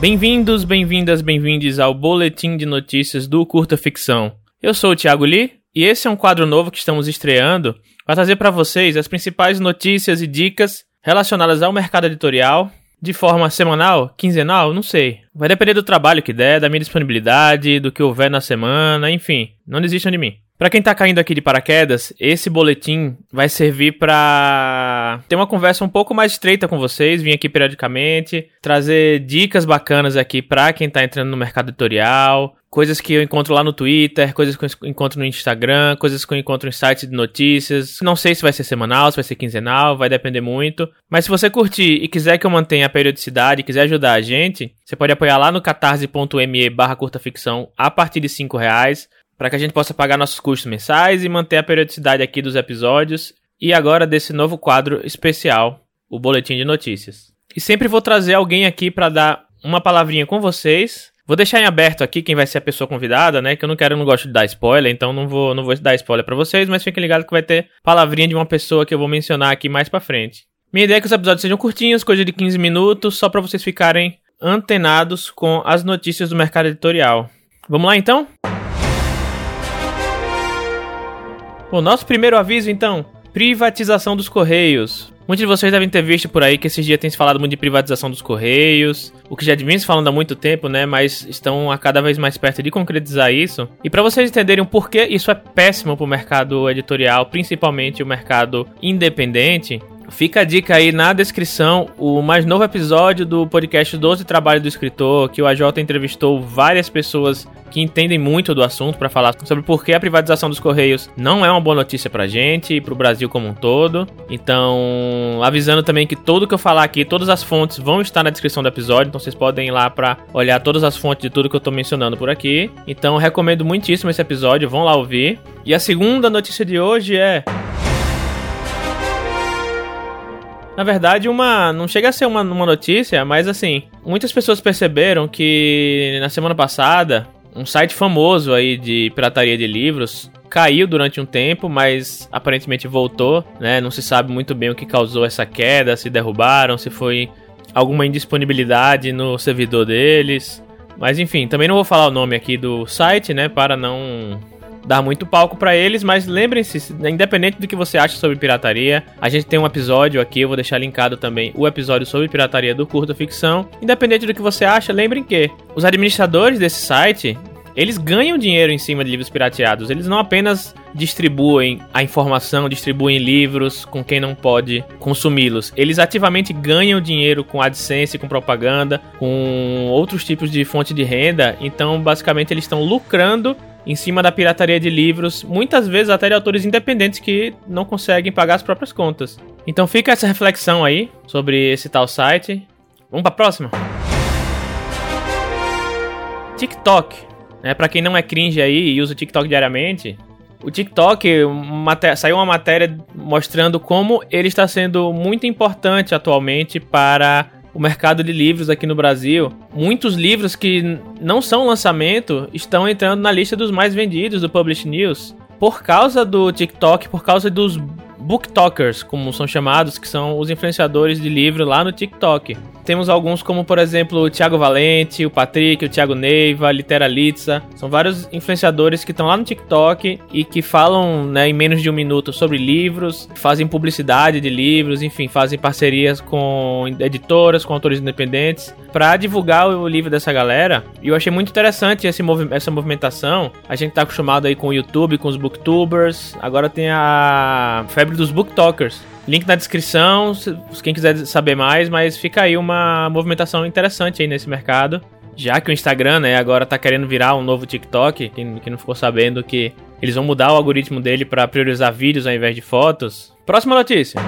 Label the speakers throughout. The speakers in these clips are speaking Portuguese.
Speaker 1: Bem-vindos, bem-vindas, bem-vindes ao Boletim de Notícias do Curta Ficção. Eu sou o Thiago Lee e esse é um quadro novo que estamos estreando para trazer para vocês as principais notícias e dicas relacionadas ao mercado editorial de forma semanal, quinzenal, não sei. Vai depender do trabalho que der, da minha disponibilidade, do que houver na semana, enfim, não desistam de mim. Para quem tá caindo aqui de paraquedas, esse boletim vai servir para ter uma conversa um pouco mais estreita com vocês, vir aqui periodicamente, trazer dicas bacanas aqui para quem tá entrando no mercado editorial, coisas que eu encontro lá no Twitter, coisas que eu encontro no Instagram, coisas que eu encontro em sites de notícias. Não sei se vai ser semanal, se vai ser quinzenal, vai depender muito. Mas se você curtir e quiser que eu mantenha a periodicidade, quiser ajudar a gente, você pode apoiar lá no catarse.me barra curtaficção a partir de 5 reais para que a gente possa pagar nossos custos mensais e manter a periodicidade aqui dos episódios e agora desse novo quadro especial, o Boletim de Notícias. E sempre vou trazer alguém aqui para dar uma palavrinha com vocês. Vou deixar em aberto aqui quem vai ser a pessoa convidada, né? Que eu não quero, não gosto de dar spoiler, então não vou, não vou dar spoiler para vocês, mas fiquem ligados que vai ter palavrinha de uma pessoa que eu vou mencionar aqui mais para frente. Minha ideia é que os episódios sejam curtinhos, coisa de 15 minutos, só para vocês ficarem antenados com as notícias do mercado editorial. Vamos lá então? O nosso primeiro aviso, então, privatização dos Correios. Muitos de vocês devem ter visto por aí que esses dias tem se falado muito de privatização dos Correios, o que já vem se falando há muito tempo, né? Mas estão a cada vez mais perto de concretizar isso. E para vocês entenderem o porquê isso é péssimo para o mercado editorial, principalmente o mercado independente, Fica a dica aí na descrição, o mais novo episódio do podcast 12 Trabalho do Escritor, que o AJ entrevistou várias pessoas que entendem muito do assunto para falar sobre por que a privatização dos Correios não é uma boa notícia pra gente e pro Brasil como um todo. Então, avisando também que tudo que eu falar aqui, todas as fontes vão estar na descrição do episódio, então vocês podem ir lá para olhar todas as fontes de tudo que eu tô mencionando por aqui. Então, recomendo muitíssimo esse episódio, vão lá ouvir. E a segunda notícia de hoje é Na verdade, uma. Não chega a ser uma, uma notícia, mas assim, muitas pessoas perceberam que na semana passada, um site famoso aí de pirataria de livros caiu durante um tempo, mas aparentemente voltou, né? Não se sabe muito bem o que causou essa queda, se derrubaram, se foi alguma indisponibilidade no servidor deles. Mas enfim, também não vou falar o nome aqui do site, né, para não dar muito palco para eles, mas lembrem-se, independente do que você acha sobre pirataria, a gente tem um episódio aqui, eu vou deixar linkado também o episódio sobre pirataria do Curta Ficção. Independente do que você acha, lembrem que os administradores desse site, eles ganham dinheiro em cima de livros pirateados. Eles não apenas distribuem a informação, distribuem livros com quem não pode consumi-los. Eles ativamente ganham dinheiro com AdSense, com propaganda, com outros tipos de fonte de renda. Então, basicamente, eles estão lucrando em cima da pirataria de livros, muitas vezes até de autores independentes que não conseguem pagar as próprias contas. Então fica essa reflexão aí sobre esse tal site. Vamos para a próxima. TikTok, né? Para quem não é cringe aí e usa o TikTok diariamente, o TikTok saiu uma matéria mostrando como ele está sendo muito importante atualmente para o mercado de livros aqui no Brasil, muitos livros que não são lançamento estão entrando na lista dos mais vendidos do Publish News por causa do TikTok, por causa dos booktokers, como são chamados, que são os influenciadores de livro lá no TikTok. Temos alguns como, por exemplo, o Thiago Valente, o Patrick, o Thiago Neiva, Litera Litza. São vários influenciadores que estão lá no TikTok e que falam né, em menos de um minuto sobre livros, fazem publicidade de livros, enfim, fazem parcerias com editoras, com autores independentes, para divulgar o livro dessa galera. E eu achei muito interessante esse movi essa movimentação. A gente tá acostumado aí com o YouTube, com os booktubers, agora tem a febre dos booktokers. Link na descrição, quem quiser saber mais, mas fica aí uma movimentação interessante aí nesse mercado. Já que o Instagram, né, agora tá querendo virar um novo TikTok, quem, quem não ficou sabendo que eles vão mudar o algoritmo dele para priorizar vídeos ao invés de fotos. Próxima notícia.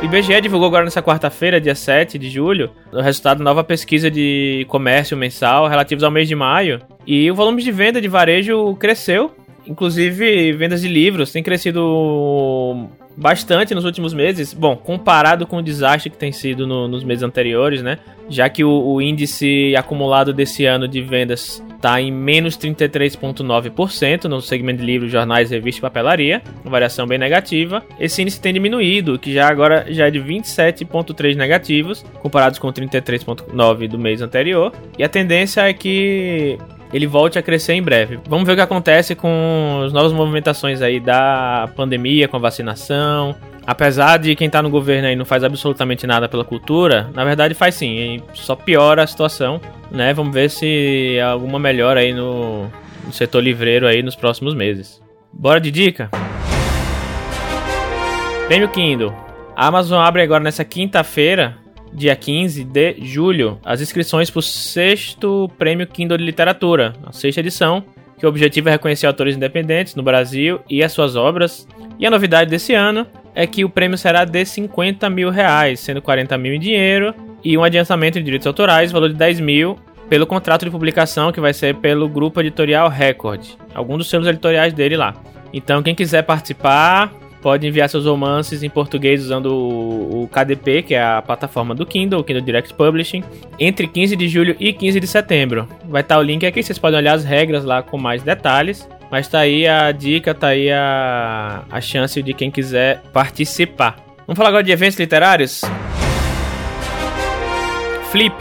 Speaker 1: IBGE divulgou agora nessa quarta-feira, dia 7 de julho, o resultado da nova pesquisa de comércio mensal relativos ao mês de maio. E o volume de venda de varejo cresceu Inclusive, vendas de livros têm crescido bastante nos últimos meses. Bom, comparado com o desastre que tem sido no, nos meses anteriores, né? Já que o, o índice acumulado desse ano de vendas está em menos 33,9% no segmento de livros, jornais, revistas e papelaria, uma variação bem negativa. Esse índice tem diminuído, que já agora já é de 27,3 negativos, comparados com 33,9 do mês anterior. E a tendência é que ele volte a crescer em breve. Vamos ver o que acontece com as novas movimentações aí da pandemia, com a vacinação. Apesar de quem tá no governo aí não faz absolutamente nada pela cultura, na verdade faz sim, só piora a situação, né? Vamos ver se há alguma melhora aí no, no setor livreiro aí nos próximos meses. Bora de dica? Prêmio Kindle. A Amazon abre agora nessa quinta-feira dia 15 de julho, as inscrições para o sexto Prêmio Kindle de Literatura, a sexta edição, que o objetivo é reconhecer autores independentes no Brasil e as suas obras. E a novidade desse ano é que o prêmio será de 50 mil reais, sendo 40 mil em dinheiro e um adiantamento de direitos autorais, valor de 10 mil, pelo contrato de publicação que vai ser pelo grupo editorial Record, algum dos seus editoriais dele lá. Então, quem quiser participar, pode enviar seus romances em português usando o, KDP, que é a plataforma do Kindle, o Kindle Direct Publishing, entre 15 de julho e 15 de setembro. Vai estar o link aqui, vocês podem olhar as regras lá com mais detalhes. Mas tá aí a dica, tá aí a, a chance de quem quiser participar. Vamos falar agora de eventos literários? Flip,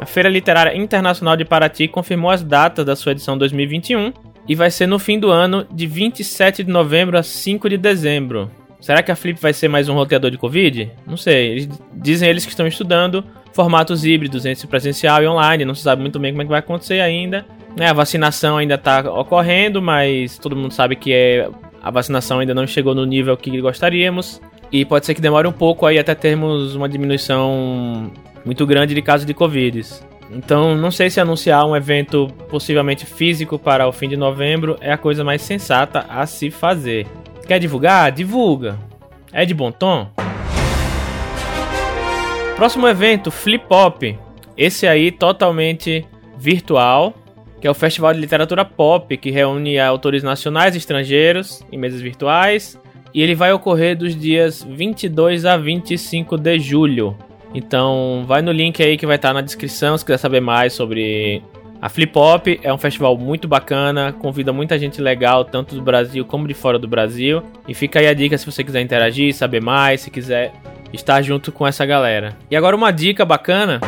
Speaker 1: a Feira Literária Internacional de Paraty confirmou as datas da sua edição 2021 e vai ser no fim do ano, de 27 de novembro a 5 de dezembro. Será que a Flip vai ser mais um roteador de Covid? Não sei. Eles, dizem eles que estão estudando formatos híbridos entre presencial e online. Não se sabe muito bem como é que vai acontecer ainda. Né, a vacinação ainda está ocorrendo, mas todo mundo sabe que é, a vacinação ainda não chegou no nível que gostaríamos. E pode ser que demore um pouco aí até termos uma diminuição muito grande de casos de Covid. Então, não sei se anunciar um evento possivelmente físico para o fim de novembro é a coisa mais sensata a se fazer. Quer divulgar? Divulga. É de bom tom? Próximo evento, Flip Pop. Esse aí totalmente virtual, que é o Festival de Literatura Pop, que reúne autores nacionais e estrangeiros em mesas virtuais. E ele vai ocorrer dos dias 22 a 25 de julho. Então, vai no link aí que vai estar na descrição se quiser saber mais sobre a Flip Hop. É um festival muito bacana, convida muita gente legal, tanto do Brasil como de fora do Brasil. E fica aí a dica se você quiser interagir, saber mais, se quiser estar junto com essa galera. E agora uma dica bacana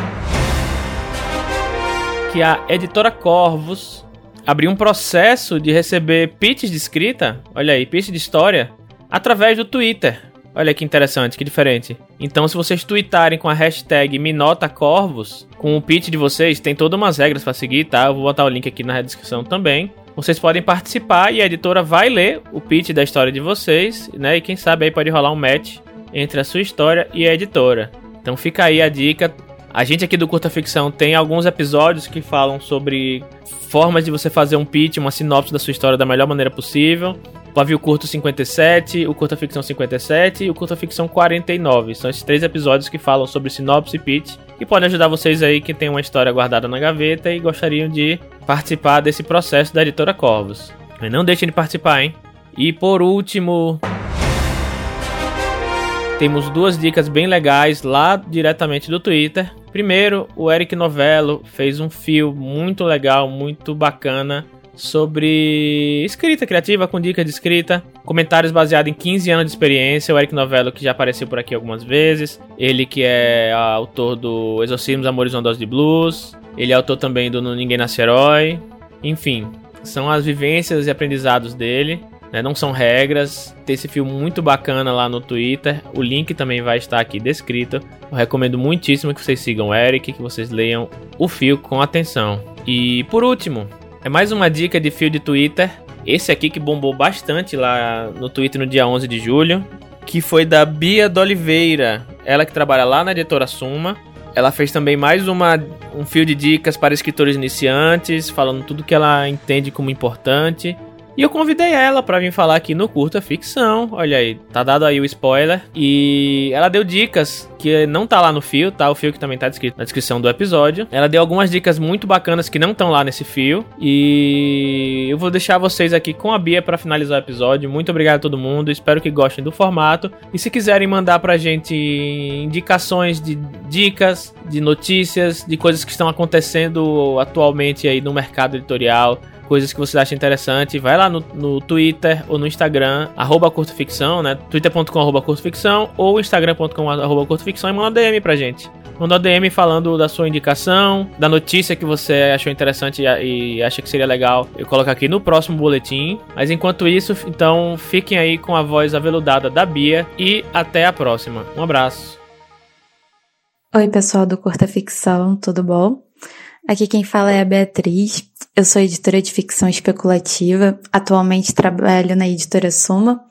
Speaker 1: que a editora Corvos abriu um processo de receber pitches de escrita, olha aí, pitch de história, através do Twitter. Olha que interessante, que diferente. Então, se vocês tweetarem com a hashtag MinotaCorvos, com o pitch de vocês, tem todas umas regras para seguir, tá? Eu vou botar o link aqui na descrição também. Vocês podem participar e a editora vai ler o pitch da história de vocês, né? E quem sabe aí pode rolar um match entre a sua história e a editora. Então fica aí a dica. A gente aqui do Curta Ficção tem alguns episódios que falam sobre formas de você fazer um pitch, uma sinopse da sua história da melhor maneira possível. Pavio Curto 57, o Curta Ficção 57 e o Curta Ficção 49. São esses três episódios que falam sobre sinopse e pitch e podem ajudar vocês aí que tem uma história guardada na gaveta e gostariam de participar desse processo da editora Corvos. Mas não deixem de participar, hein? E por último, temos duas dicas bem legais lá diretamente do Twitter. Primeiro, o Eric Novello fez um fio muito legal, muito bacana sobre escrita criativa com dicas de escrita, comentários baseados em 15 anos de experiência. O Eric Novello, que já apareceu por aqui algumas vezes, ele que é autor do Exorcismos Amores Ondas de Blues, ele é autor também do Ninguém Nasce Herói. Enfim, são as vivências e aprendizados dele. Né? Não são regras. Tem esse filme muito bacana lá no Twitter. O link também vai estar aqui descrito. Eu recomendo muitíssimo que vocês sigam o Eric, que vocês leiam o fio com atenção. E por último, é mais uma dica de fio de Twitter. Esse aqui que bombou bastante lá no Twitter no dia 11 de julho. Que foi da Bia de Oliveira. Ela que trabalha lá na editora Suma. Ela fez também mais uma, um fio de dicas para escritores iniciantes, falando tudo que ela entende como importante. E eu convidei ela para vir falar aqui no Curta Ficção. Olha aí, tá dado aí o spoiler. E ela deu dicas que não tá lá no fio, tá? O fio que também tá descrito na descrição do episódio. Ela deu algumas dicas muito bacanas que não estão lá nesse fio. E eu vou deixar vocês aqui com a Bia para finalizar o episódio. Muito obrigado a todo mundo. Espero que gostem do formato. E se quiserem mandar pra gente indicações de dicas, de notícias, de coisas que estão acontecendo atualmente aí no mercado editorial coisas que você acha interessante, vai lá no, no Twitter ou no Instagram, arroba curtoficção, né? twitter.com arroba curtoficção ou instagram.com arroba curtoficção e manda DM pra gente. Manda DM falando da sua indicação, da notícia que você achou interessante e acha que seria legal eu colocar aqui no próximo boletim. Mas enquanto isso, então fiquem aí com a voz aveludada da Bia e até a próxima. Um abraço.
Speaker 2: Oi, pessoal do Curta Ficção, tudo bom? Aqui quem fala é a Beatriz. Eu sou editora de ficção especulativa. Atualmente trabalho na editora Suma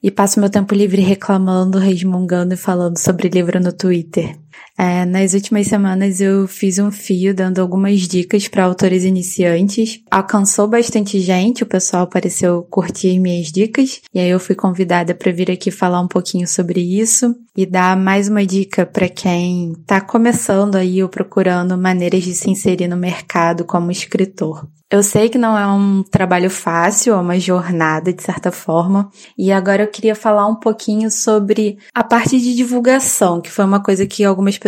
Speaker 2: e passo meu tempo livre reclamando, resmungando e falando sobre livro no Twitter. É, nas últimas semanas eu fiz um fio dando algumas dicas para autores iniciantes. Alcançou bastante gente, o pessoal pareceu curtir minhas dicas, e aí eu fui convidada para vir aqui falar um pouquinho sobre isso e dar mais uma dica para quem está começando aí ou procurando maneiras de se inserir no mercado como escritor. Eu sei que não é um trabalho fácil, é uma jornada de certa forma. E agora eu queria falar um pouquinho sobre a parte de divulgação, que foi uma coisa que algumas pessoas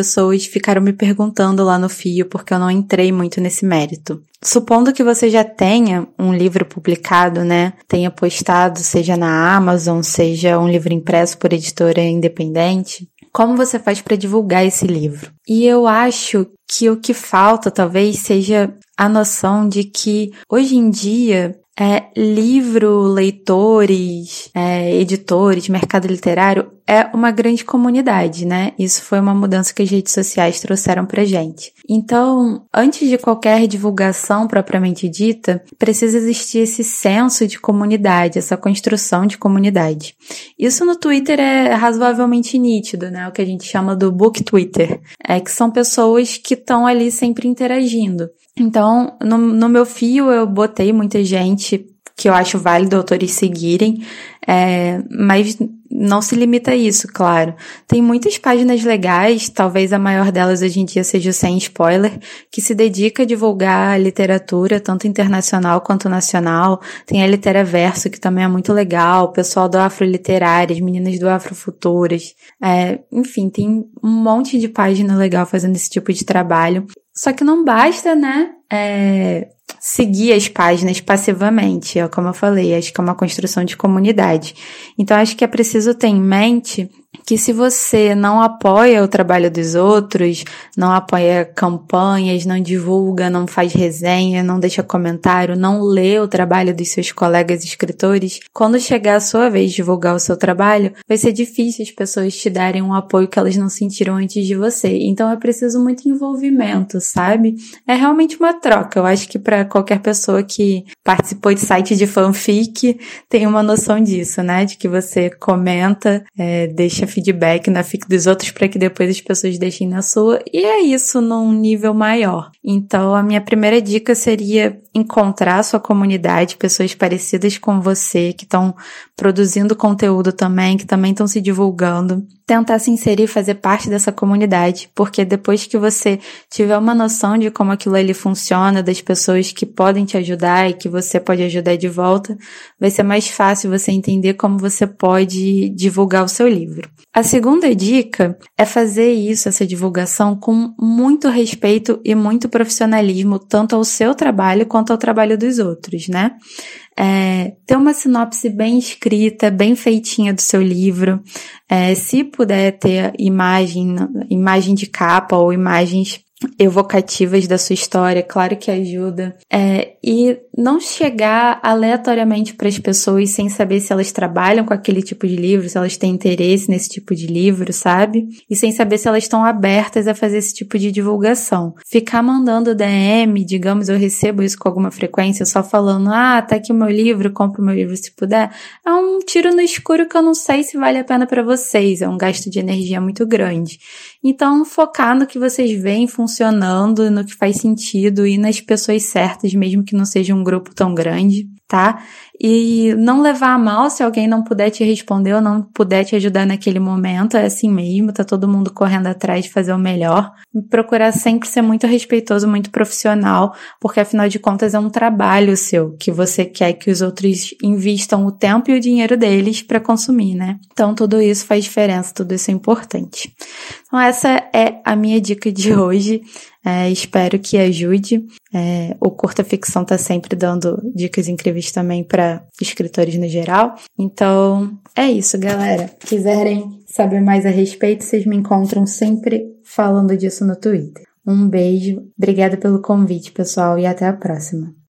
Speaker 2: ficaram me perguntando lá no fio, porque eu não entrei muito nesse mérito. Supondo que você já tenha um livro publicado, né? Tenha postado, seja na Amazon, seja um livro impresso por editora independente, como você faz para divulgar esse livro? E eu acho que o que falta talvez seja a noção de que hoje em dia é, livro, leitores, é, editores, mercado literário é uma grande comunidade, né? Isso foi uma mudança que as redes sociais trouxeram pra gente. Então, antes de qualquer divulgação propriamente dita, precisa existir esse senso de comunidade, essa construção de comunidade. Isso no Twitter é razoavelmente nítido, né? O que a gente chama do book Twitter. É que são pessoas que estão ali sempre interagindo. Então, no, no meu fio eu botei muita gente que eu acho válido autores seguirem, é, mas não se limita a isso, claro. Tem muitas páginas legais, talvez a maior delas hoje em dia seja o Sem Spoiler, que se dedica a divulgar a literatura, tanto internacional quanto nacional. Tem a Literaverso, que também é muito legal, o pessoal do Afro Literário, as meninas do Afro Futuras. É, enfim, tem um monte de página legal fazendo esse tipo de trabalho. Só que não basta, né? É, seguir as páginas passivamente, é como eu falei, acho que é uma construção de comunidade. Então acho que é preciso ter em mente que se você não apoia o trabalho dos outros, não apoia campanhas, não divulga, não faz resenha, não deixa comentário, não lê o trabalho dos seus colegas escritores, quando chegar a sua vez de divulgar o seu trabalho, vai ser difícil as pessoas te darem um apoio que elas não sentiram antes de você. Então é preciso muito envolvimento, sabe? É realmente uma troca. Eu acho que para qualquer pessoa que participou de site de fanfic tem uma noção disso, né? De que você comenta, é, deixa feedback na fic dos outros para que depois as pessoas deixem na sua. E é isso num nível maior. Então, a minha primeira dica seria encontrar sua comunidade, pessoas parecidas com você, que estão produzindo conteúdo também, que também estão se divulgando. Tentar se inserir fazer parte dessa comunidade, porque depois que você tiver uma noção de como aquilo ali funciona, das pessoas que podem te ajudar e que você pode ajudar de volta, vai ser mais fácil você entender como você pode divulgar o seu livro. A segunda dica é fazer isso, essa divulgação, com muito respeito e muito profissionalismo, tanto ao seu trabalho quanto ao trabalho dos outros, né? É, ter uma sinopse bem escrita, bem feitinha do seu livro. É, se puder ter imagem, imagem de capa ou imagens evocativas da sua história, claro que ajuda. É, e não chegar aleatoriamente para as pessoas sem saber se elas trabalham com aquele tipo de livro, se elas têm interesse nesse tipo de livro, sabe? E sem saber se elas estão abertas a fazer esse tipo de divulgação. Ficar mandando DM, digamos, eu recebo isso com alguma frequência, só falando, ah, tá aqui o meu livro, compra o meu livro se puder, é um tiro no escuro que eu não sei se vale a pena para vocês, é um gasto de energia muito grande. Então, focar no que vocês veem funcionando, no que faz sentido e nas pessoas certas, mesmo que não seja um grupo tão grande. Tá? E não levar a mal se alguém não puder te responder ou não puder te ajudar naquele momento, é assim mesmo, tá todo mundo correndo atrás de fazer o melhor. E procurar sempre ser muito respeitoso, muito profissional, porque afinal de contas é um trabalho seu, que você quer que os outros invistam o tempo e o dinheiro deles para consumir, né? Então tudo isso faz diferença, tudo isso é importante. Então essa é a minha dica de hoje. É, espero que ajude. É, o Curta Ficção está sempre dando dicas incríveis também para escritores no geral. Então, é isso, galera. Quiserem saber mais a respeito, vocês me encontram sempre falando disso no Twitter. Um beijo, obrigada pelo convite, pessoal, e até a próxima.